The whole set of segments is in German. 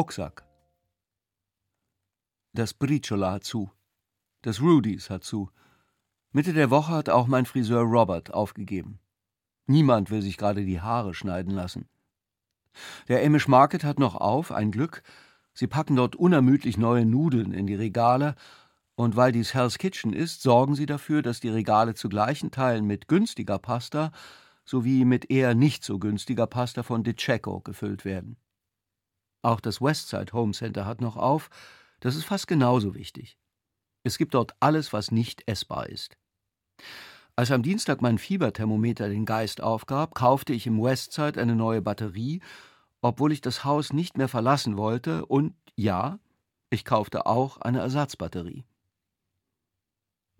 Rucksack. Das Briciola hat zu. Das Rudys hat zu. Mitte der Woche hat auch mein Friseur Robert aufgegeben. Niemand will sich gerade die Haare schneiden lassen. Der Amish Market hat noch auf, ein Glück. Sie packen dort unermüdlich neue Nudeln in die Regale, und weil dies Hell's Kitchen ist, sorgen sie dafür, dass die Regale zu gleichen Teilen mit günstiger Pasta sowie mit eher nicht so günstiger Pasta von De Cecco gefüllt werden. Auch das Westside Home Center hat noch auf, das ist fast genauso wichtig. Es gibt dort alles, was nicht essbar ist. Als am Dienstag mein Fieberthermometer den Geist aufgab, kaufte ich im Westside eine neue Batterie, obwohl ich das Haus nicht mehr verlassen wollte, und ja, ich kaufte auch eine Ersatzbatterie.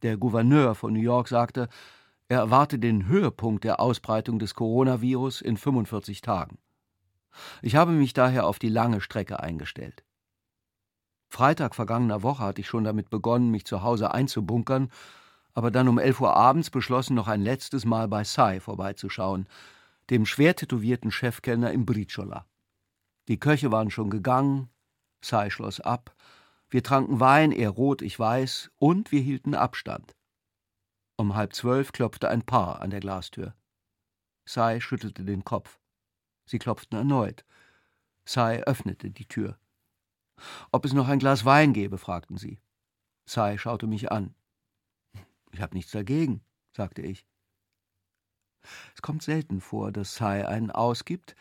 Der Gouverneur von New York sagte, er erwarte den Höhepunkt der Ausbreitung des Coronavirus in 45 Tagen. Ich habe mich daher auf die lange Strecke eingestellt. Freitag vergangener Woche hatte ich schon damit begonnen, mich zu Hause einzubunkern, aber dann um elf Uhr abends beschlossen, noch ein letztes Mal bei Sai vorbeizuschauen, dem schwer tätowierten Chefkellner im Briciola. Die Köche waren schon gegangen, Sai schloss ab, wir tranken Wein, er rot, ich weiß, und wir hielten Abstand. Um halb zwölf klopfte ein Paar an der Glastür. Sai schüttelte den Kopf. Sie klopften erneut. Sai öffnete die Tür. Ob es noch ein Glas Wein gäbe, fragten sie. Sai schaute mich an. Ich habe nichts dagegen, sagte ich. Es kommt selten vor, dass Sai einen ausgibt,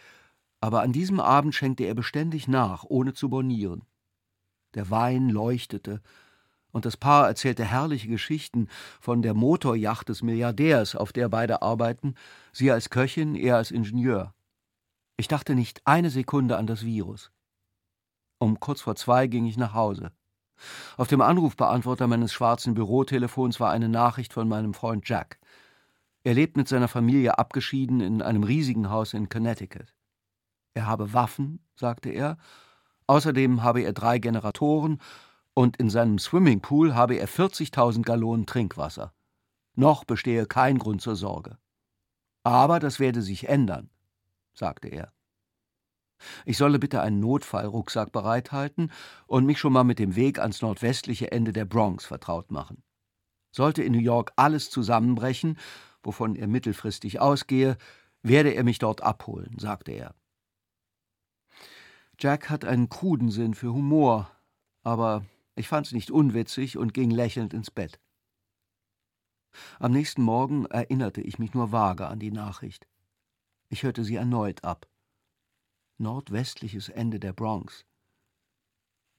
aber an diesem Abend schenkte er beständig nach, ohne zu bornieren. Der Wein leuchtete, und das Paar erzählte herrliche Geschichten von der Motorjacht des Milliardärs, auf der beide arbeiten, sie als Köchin, er als Ingenieur. Ich dachte nicht eine Sekunde an das Virus. Um kurz vor zwei ging ich nach Hause. Auf dem Anrufbeantworter meines schwarzen Bürotelefons war eine Nachricht von meinem Freund Jack. Er lebt mit seiner Familie abgeschieden in einem riesigen Haus in Connecticut. Er habe Waffen, sagte er, außerdem habe er drei Generatoren und in seinem Swimmingpool habe er 40.000 Gallonen Trinkwasser. Noch bestehe kein Grund zur Sorge. Aber das werde sich ändern, sagte er. Ich solle bitte einen Notfallrucksack bereithalten und mich schon mal mit dem Weg ans nordwestliche Ende der Bronx vertraut machen. Sollte in New York alles zusammenbrechen, wovon er mittelfristig ausgehe, werde er mich dort abholen, sagte er. Jack hat einen kruden Sinn für Humor, aber ich fand's nicht unwitzig und ging lächelnd ins Bett. Am nächsten Morgen erinnerte ich mich nur vage an die Nachricht. Ich hörte sie erneut ab nordwestliches Ende der Bronx.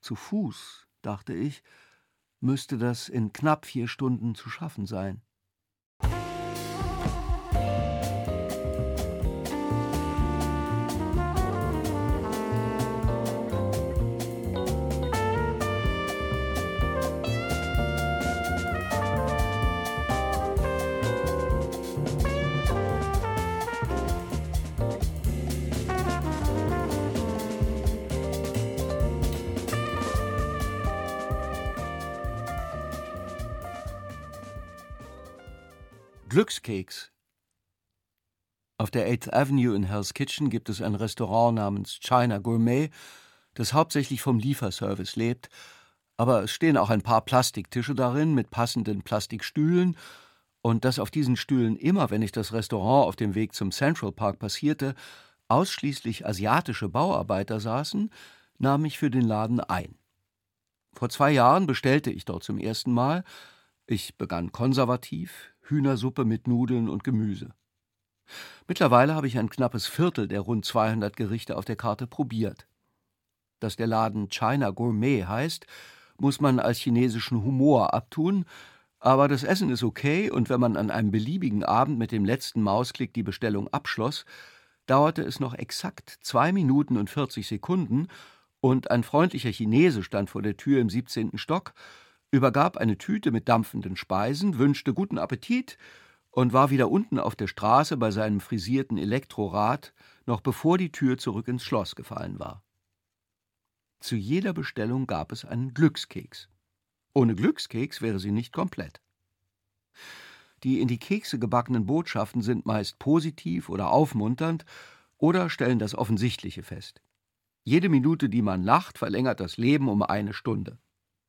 Zu Fuß, dachte ich, müsste das in knapp vier Stunden zu schaffen sein. Glückskeks. Auf der 8th Avenue in Hell's Kitchen gibt es ein Restaurant namens China Gourmet, das hauptsächlich vom Lieferservice lebt, aber es stehen auch ein paar Plastiktische darin mit passenden Plastikstühlen, und dass auf diesen Stühlen immer, wenn ich das Restaurant auf dem Weg zum Central Park passierte, ausschließlich asiatische Bauarbeiter saßen, nahm ich für den Laden ein. Vor zwei Jahren bestellte ich dort zum ersten Mal. Ich begann konservativ, Hühnersuppe mit Nudeln und Gemüse. Mittlerweile habe ich ein knappes Viertel der rund 200 Gerichte auf der Karte probiert. Dass der Laden China Gourmet heißt, muss man als chinesischen Humor abtun, aber das Essen ist okay und wenn man an einem beliebigen Abend mit dem letzten Mausklick die Bestellung abschloss, dauerte es noch exakt zwei Minuten und 40 Sekunden und ein freundlicher Chinese stand vor der Tür im 17. Stock übergab eine Tüte mit dampfenden Speisen, wünschte guten Appetit und war wieder unten auf der Straße bei seinem frisierten Elektrorad, noch bevor die Tür zurück ins Schloss gefallen war. Zu jeder Bestellung gab es einen Glückskeks. Ohne Glückskeks wäre sie nicht komplett. Die in die Kekse gebackenen Botschaften sind meist positiv oder aufmunternd oder stellen das Offensichtliche fest. Jede Minute, die man lacht, verlängert das Leben um eine Stunde.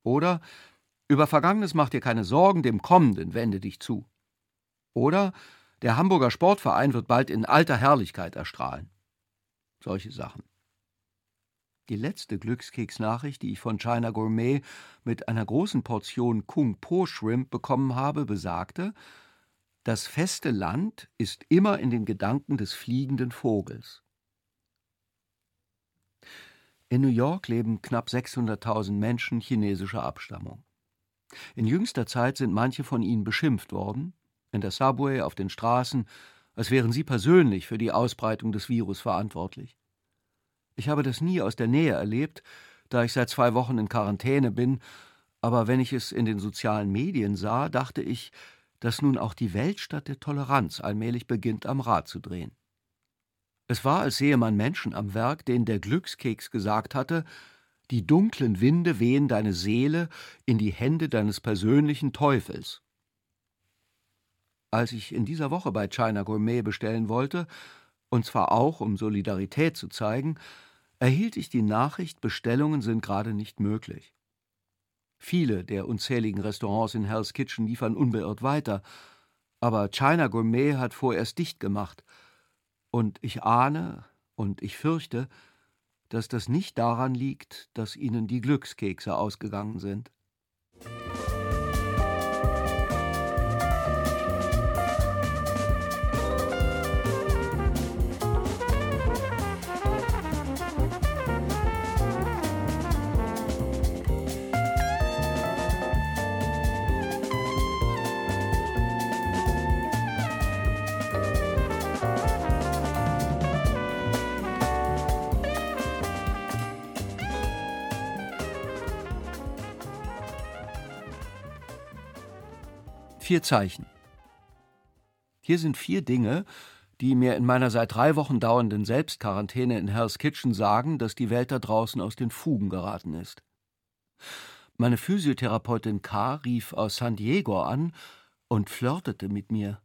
Oder über Vergangenes mach dir keine Sorgen, dem Kommenden wende dich zu. Oder der Hamburger Sportverein wird bald in alter Herrlichkeit erstrahlen. Solche Sachen. Die letzte Glückskeksnachricht, die ich von China Gourmet mit einer großen Portion Kung Po Shrimp bekommen habe, besagte, das feste Land ist immer in den Gedanken des fliegenden Vogels. In New York leben knapp 600.000 Menschen chinesischer Abstammung. In jüngster Zeit sind manche von ihnen beschimpft worden, in der Subway, auf den Straßen, als wären sie persönlich für die Ausbreitung des Virus verantwortlich. Ich habe das nie aus der Nähe erlebt, da ich seit zwei Wochen in Quarantäne bin, aber wenn ich es in den sozialen Medien sah, dachte ich, dass nun auch die Weltstadt der Toleranz allmählich beginnt am Rad zu drehen. Es war, als sehe man Menschen am Werk, denen der Glückskeks gesagt hatte, die dunklen Winde wehen deine Seele in die Hände deines persönlichen Teufels. Als ich in dieser Woche bei China Gourmet bestellen wollte, und zwar auch, um Solidarität zu zeigen, erhielt ich die Nachricht, Bestellungen sind gerade nicht möglich. Viele der unzähligen Restaurants in Hell's Kitchen liefern unbeirrt weiter, aber China Gourmet hat vorerst dicht gemacht. Und ich ahne und ich fürchte, dass das nicht daran liegt, dass ihnen die Glückskekse ausgegangen sind. Vier Zeichen. Hier sind vier Dinge, die mir in meiner seit drei Wochen dauernden Selbstquarantäne in Hell's Kitchen sagen, dass die Welt da draußen aus den Fugen geraten ist. Meine Physiotherapeutin K. rief aus San Diego an und flirtete mit mir.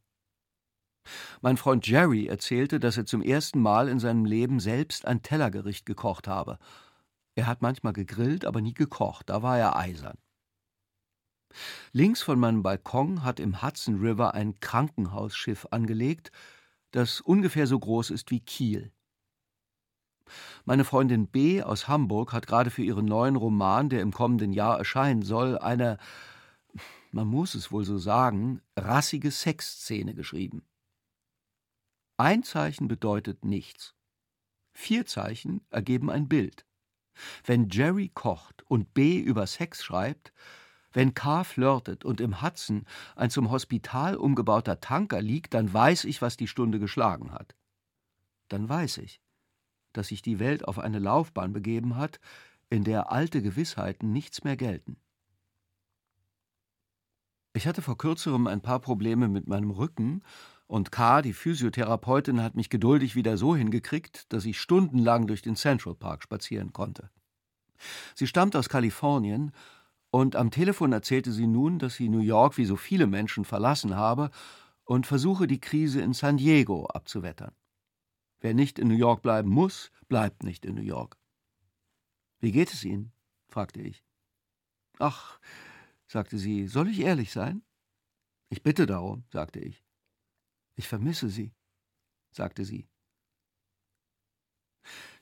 Mein Freund Jerry erzählte, dass er zum ersten Mal in seinem Leben selbst ein Tellergericht gekocht habe. Er hat manchmal gegrillt, aber nie gekocht, da war er eisern. Links von meinem Balkon hat im Hudson River ein Krankenhausschiff angelegt, das ungefähr so groß ist wie Kiel. Meine Freundin B. aus Hamburg hat gerade für ihren neuen Roman, der im kommenden Jahr erscheinen soll, eine, man muss es wohl so sagen, rassige Sexszene geschrieben. Ein Zeichen bedeutet nichts. Vier Zeichen ergeben ein Bild. Wenn Jerry kocht und B über Sex schreibt, wenn K. flirtet und im Hudson ein zum Hospital umgebauter Tanker liegt, dann weiß ich, was die Stunde geschlagen hat. Dann weiß ich, dass sich die Welt auf eine Laufbahn begeben hat, in der alte Gewissheiten nichts mehr gelten. Ich hatte vor kürzerem ein paar Probleme mit meinem Rücken, und K., die Physiotherapeutin, hat mich geduldig wieder so hingekriegt, dass ich stundenlang durch den Central Park spazieren konnte. Sie stammt aus Kalifornien und am Telefon erzählte sie nun, dass sie New York wie so viele Menschen verlassen habe und versuche, die Krise in San Diego abzuwettern. Wer nicht in New York bleiben muss, bleibt nicht in New York. Wie geht es Ihnen? fragte ich. Ach, sagte sie, soll ich ehrlich sein? Ich bitte darum, sagte ich. Ich vermisse Sie, sagte sie.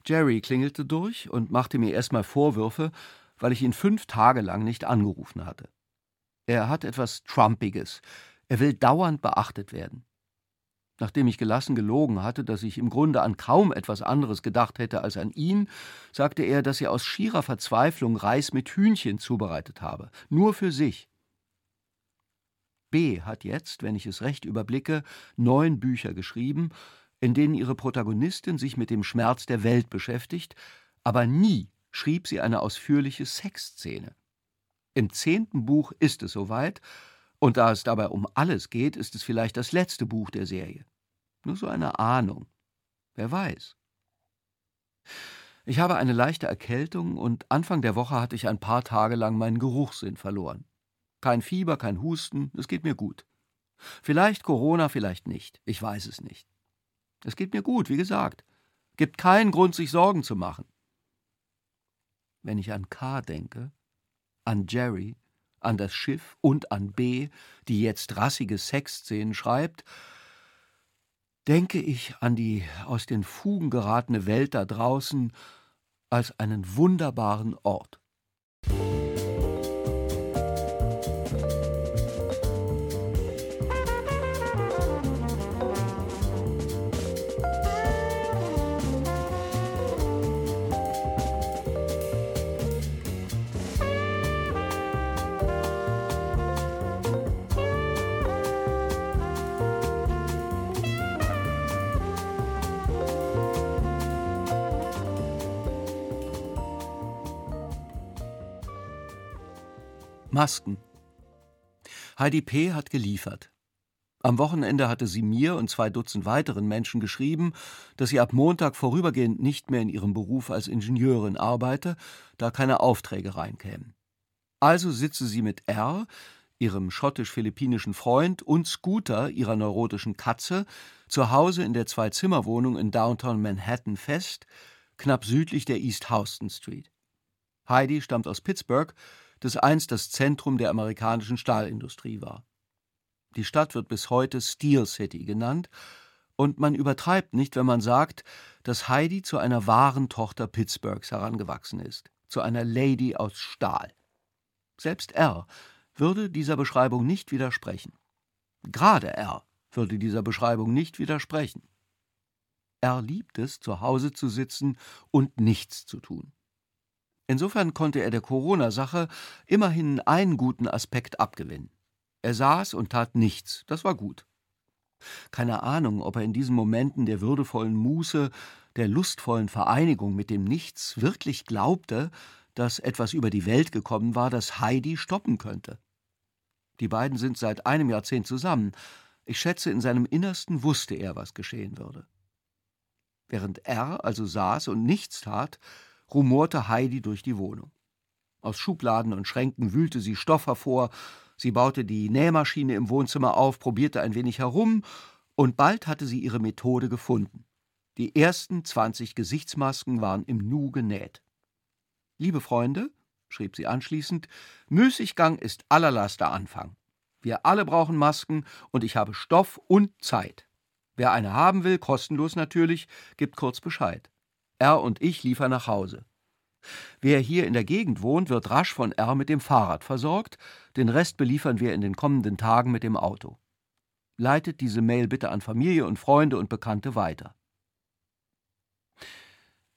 Jerry klingelte durch und machte mir erstmal Vorwürfe, weil ich ihn fünf Tage lang nicht angerufen hatte. Er hat etwas Trumpiges. Er will dauernd beachtet werden. Nachdem ich gelassen gelogen hatte, dass ich im Grunde an kaum etwas anderes gedacht hätte als an ihn, sagte er, dass er aus schierer Verzweiflung Reis mit Hühnchen zubereitet habe, nur für sich. B hat jetzt, wenn ich es recht überblicke, neun Bücher geschrieben, in denen ihre Protagonistin sich mit dem Schmerz der Welt beschäftigt, aber nie schrieb sie eine ausführliche Sexszene. Im zehnten Buch ist es soweit, und da es dabei um alles geht, ist es vielleicht das letzte Buch der Serie. Nur so eine Ahnung. Wer weiß. Ich habe eine leichte Erkältung und Anfang der Woche hatte ich ein paar Tage lang meinen Geruchssinn verloren. Kein Fieber, kein Husten, es geht mir gut. Vielleicht Corona, vielleicht nicht. Ich weiß es nicht. Es geht mir gut, wie gesagt. Gibt keinen Grund, sich Sorgen zu machen. Wenn ich an K denke, an Jerry, an das Schiff und an B, die jetzt rassige Sexszenen schreibt, denke ich an die aus den Fugen geratene Welt da draußen als einen wunderbaren Ort. Masken. Heidi P. hat geliefert. Am Wochenende hatte sie mir und zwei Dutzend weiteren Menschen geschrieben, dass sie ab Montag vorübergehend nicht mehr in ihrem Beruf als Ingenieurin arbeite, da keine Aufträge reinkämen. Also sitze sie mit R, ihrem schottisch-philippinischen Freund, und Scooter, ihrer neurotischen Katze, zu Hause in der Zwei-Zimmer-Wohnung in Downtown Manhattan fest, knapp südlich der East Houston Street. Heidi stammt aus Pittsburgh das einst das Zentrum der amerikanischen Stahlindustrie war. Die Stadt wird bis heute Steel City genannt, und man übertreibt nicht, wenn man sagt, dass Heidi zu einer wahren Tochter Pittsburghs herangewachsen ist, zu einer Lady aus Stahl. Selbst R würde dieser Beschreibung nicht widersprechen. Gerade R würde dieser Beschreibung nicht widersprechen. Er liebt es, zu Hause zu sitzen und nichts zu tun. Insofern konnte er der Corona-Sache immerhin einen guten Aspekt abgewinnen. Er saß und tat nichts, das war gut. Keine Ahnung, ob er in diesen Momenten der würdevollen Muße, der lustvollen Vereinigung mit dem Nichts wirklich glaubte, dass etwas über die Welt gekommen war, das Heidi stoppen könnte. Die beiden sind seit einem Jahrzehnt zusammen. Ich schätze, in seinem Innersten wusste er, was geschehen würde. Während er also saß und nichts tat, rumorte Heidi durch die Wohnung. Aus Schubladen und Schränken wühlte sie Stoff hervor, sie baute die Nähmaschine im Wohnzimmer auf, probierte ein wenig herum, und bald hatte sie ihre Methode gefunden. Die ersten 20 Gesichtsmasken waren im Nu genäht. Liebe Freunde, schrieb sie anschließend, Müßiggang ist allerlaster Anfang. Wir alle brauchen Masken und ich habe Stoff und Zeit. Wer eine haben will, kostenlos natürlich, gibt kurz Bescheid. R und ich liefern nach Hause. Wer hier in der Gegend wohnt, wird rasch von R mit dem Fahrrad versorgt, den Rest beliefern wir in den kommenden Tagen mit dem Auto. Leitet diese Mail bitte an Familie und Freunde und Bekannte weiter.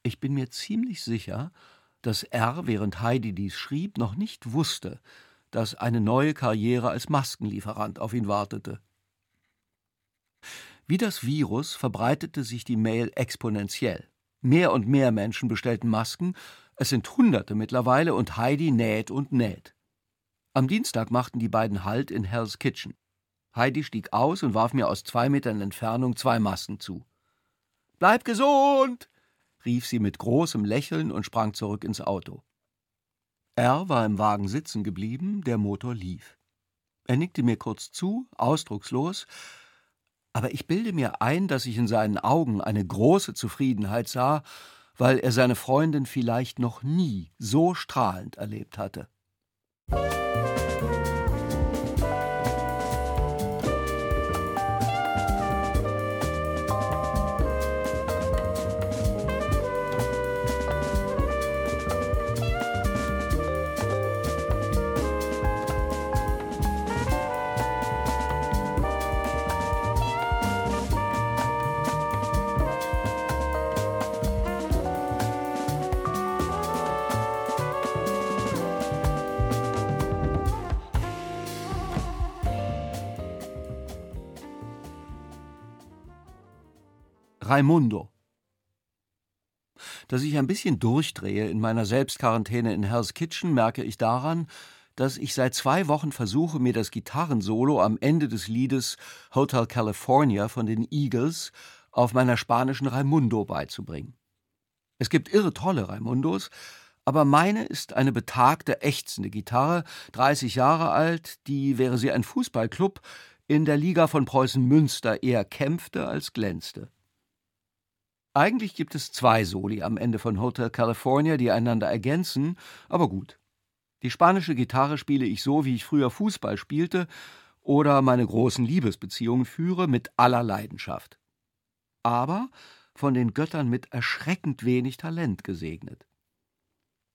Ich bin mir ziemlich sicher, dass R, während Heidi dies schrieb, noch nicht wusste, dass eine neue Karriere als Maskenlieferant auf ihn wartete. Wie das Virus verbreitete sich die Mail exponentiell. Mehr und mehr Menschen bestellten Masken, es sind Hunderte mittlerweile, und Heidi näht und näht. Am Dienstag machten die beiden Halt in Hell's Kitchen. Heidi stieg aus und warf mir aus zwei Metern Entfernung zwei Masken zu. Bleib gesund! rief sie mit großem Lächeln und sprang zurück ins Auto. Er war im Wagen sitzen geblieben, der Motor lief. Er nickte mir kurz zu, ausdruckslos, aber ich bilde mir ein, dass ich in seinen Augen eine große Zufriedenheit sah, weil er seine Freundin vielleicht noch nie so strahlend erlebt hatte. Raimundo. Dass ich ein bisschen durchdrehe in meiner Selbstquarantäne in Hell's Kitchen, merke ich daran, dass ich seit zwei Wochen versuche, mir das Gitarrensolo am Ende des Liedes Hotel California von den Eagles auf meiner spanischen Raimundo beizubringen. Es gibt irre tolle Raimundos, aber meine ist eine betagte, ächzende Gitarre, 30 Jahre alt, die, wäre sie ein Fußballclub, in der Liga von Preußen Münster eher kämpfte als glänzte. Eigentlich gibt es zwei Soli am Ende von Hotel California, die einander ergänzen, aber gut. Die spanische Gitarre spiele ich so, wie ich früher Fußball spielte oder meine großen Liebesbeziehungen führe, mit aller Leidenschaft. Aber von den Göttern mit erschreckend wenig Talent gesegnet.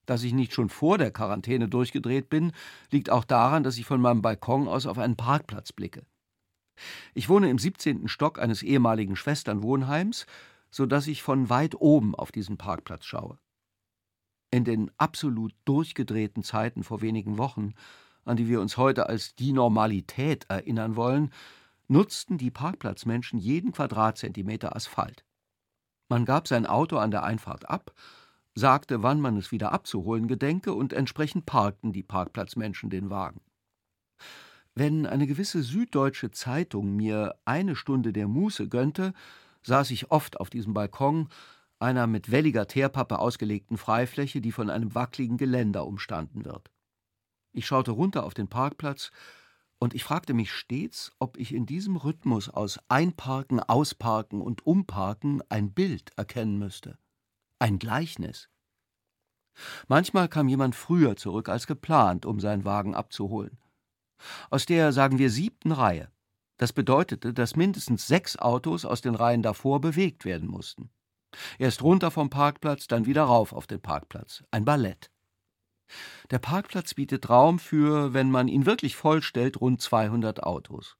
Dass ich nicht schon vor der Quarantäne durchgedreht bin, liegt auch daran, dass ich von meinem Balkon aus auf einen Parkplatz blicke. Ich wohne im 17. Stock eines ehemaligen Schwesternwohnheims, so dass ich von weit oben auf diesen Parkplatz schaue. In den absolut durchgedrehten Zeiten vor wenigen Wochen, an die wir uns heute als die Normalität erinnern wollen, nutzten die Parkplatzmenschen jeden Quadratzentimeter Asphalt. Man gab sein Auto an der Einfahrt ab, sagte, wann man es wieder abzuholen gedenke, und entsprechend parkten die Parkplatzmenschen den Wagen. Wenn eine gewisse süddeutsche Zeitung mir eine Stunde der Muße gönnte, saß ich oft auf diesem Balkon, einer mit welliger Teerpappe ausgelegten Freifläche, die von einem wackligen Geländer umstanden wird. Ich schaute runter auf den Parkplatz, und ich fragte mich stets, ob ich in diesem Rhythmus aus Einparken, Ausparken und Umparken ein Bild erkennen müsste, ein Gleichnis. Manchmal kam jemand früher zurück als geplant, um seinen Wagen abzuholen aus der, sagen wir, siebten Reihe. Das bedeutete, dass mindestens sechs Autos aus den Reihen davor bewegt werden mussten. Erst runter vom Parkplatz, dann wieder rauf auf den Parkplatz. Ein Ballett. Der Parkplatz bietet Raum für, wenn man ihn wirklich vollstellt, rund 200 Autos.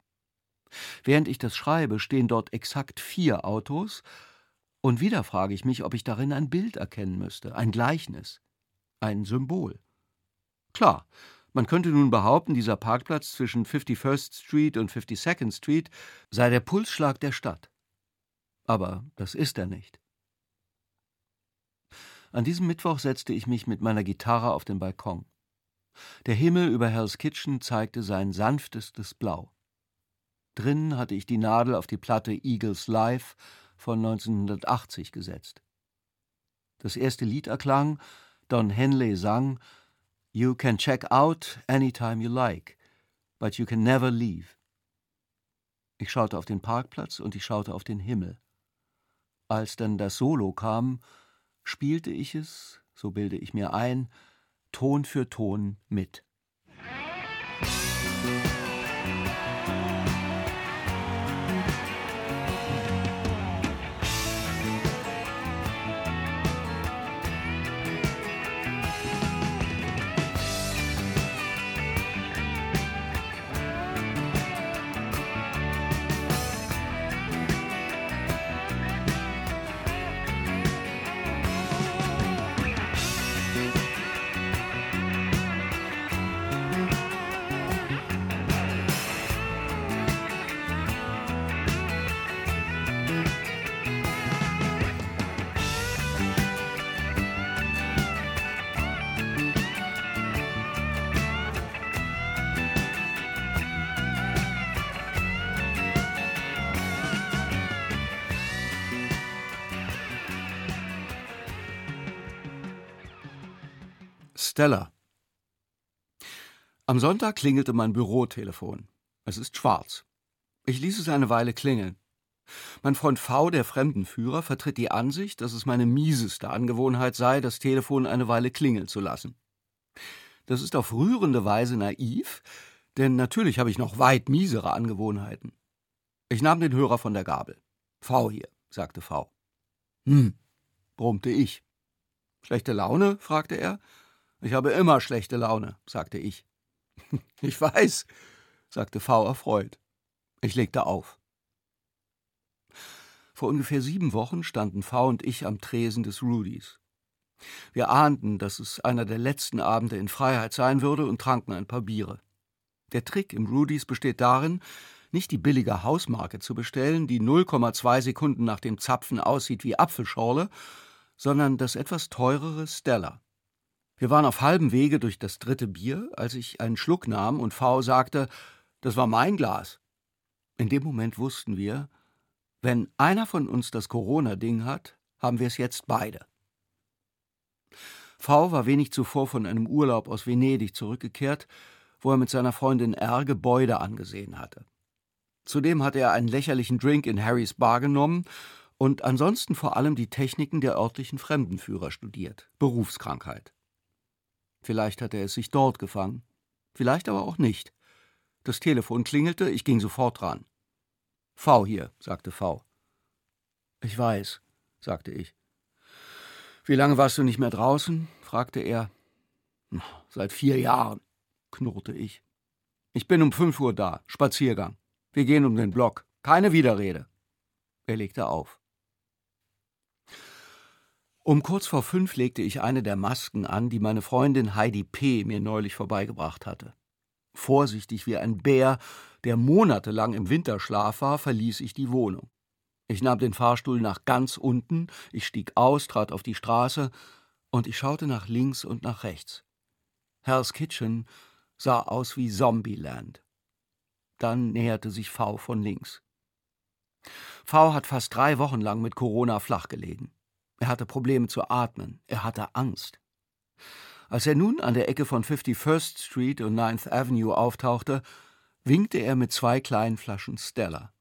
Während ich das schreibe, stehen dort exakt vier Autos, und wieder frage ich mich, ob ich darin ein Bild erkennen müsste, ein Gleichnis, ein Symbol. Klar, man könnte nun behaupten, dieser Parkplatz zwischen 51st Street und 52nd Street sei der Pulsschlag der Stadt. Aber das ist er nicht. An diesem Mittwoch setzte ich mich mit meiner Gitarre auf den Balkon. Der Himmel über Hell's Kitchen zeigte sein sanftestes Blau. Drinnen hatte ich die Nadel auf die Platte Eagles Live von 1980 gesetzt. Das erste Lied erklang, Don Henley sang You can check out anytime you like, but you can never leave. Ich schaute auf den Parkplatz und ich schaute auf den Himmel. Als dann das Solo kam, spielte ich es, so bilde ich mir ein, Ton für Ton mit. Stella. Am Sonntag klingelte mein Bürotelefon. Es ist schwarz. Ich ließ es eine Weile klingeln. Mein Freund V., der Fremdenführer, vertritt die Ansicht, dass es meine mieseste Angewohnheit sei, das Telefon eine Weile klingeln zu lassen. Das ist auf rührende Weise naiv, denn natürlich habe ich noch weit miesere Angewohnheiten. Ich nahm den Hörer von der Gabel. V hier, sagte V. Hm, brummte ich. Schlechte Laune? fragte er. Ich habe immer schlechte Laune, sagte ich. Ich weiß, sagte V erfreut. Ich legte auf. Vor ungefähr sieben Wochen standen V und ich am Tresen des Rudys. Wir ahnten, dass es einer der letzten Abende in Freiheit sein würde und tranken ein paar Biere. Der Trick im Rudys besteht darin, nicht die billige Hausmarke zu bestellen, die 0,2 Sekunden nach dem Zapfen aussieht wie Apfelschorle, sondern das etwas teurere Stella. Wir waren auf halbem Wege durch das dritte Bier, als ich einen Schluck nahm und V sagte, das war mein Glas. In dem Moment wussten wir, wenn einer von uns das Corona-Ding hat, haben wir es jetzt beide. V war wenig zuvor von einem Urlaub aus Venedig zurückgekehrt, wo er mit seiner Freundin R Gebäude angesehen hatte. Zudem hatte er einen lächerlichen Drink in Harrys Bar genommen und ansonsten vor allem die Techniken der örtlichen Fremdenführer studiert. Berufskrankheit. Vielleicht hatte er es sich dort gefangen, vielleicht aber auch nicht. Das Telefon klingelte, ich ging sofort ran. V hier, sagte V. Ich weiß, sagte ich. Wie lange warst du nicht mehr draußen? fragte er. Seit vier Jahren, knurrte ich. Ich bin um fünf Uhr da, Spaziergang. Wir gehen um den Block. Keine Widerrede. Er legte auf. Um kurz vor fünf legte ich eine der Masken an, die meine Freundin Heidi P. mir neulich vorbeigebracht hatte. Vorsichtig wie ein Bär, der monatelang im Winterschlaf war, verließ ich die Wohnung. Ich nahm den Fahrstuhl nach ganz unten, ich stieg aus, trat auf die Straße und ich schaute nach links und nach rechts. Hell's Kitchen sah aus wie Zombieland. Dann näherte sich V von links. V hat fast drei Wochen lang mit Corona flach gelegen. Er hatte Probleme zu atmen, er hatte Angst. Als er nun an der Ecke von 51st Street und 9th Avenue auftauchte, winkte er mit zwei kleinen Flaschen Stella.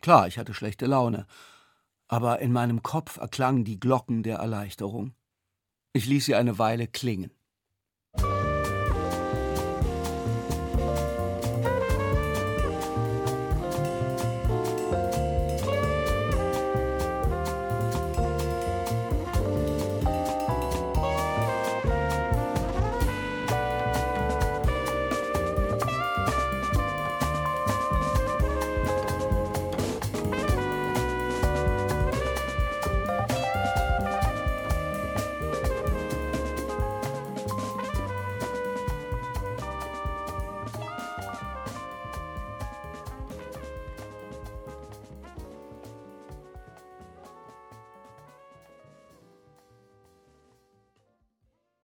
Klar, ich hatte schlechte Laune, aber in meinem Kopf erklangen die Glocken der Erleichterung. Ich ließ sie eine Weile klingen.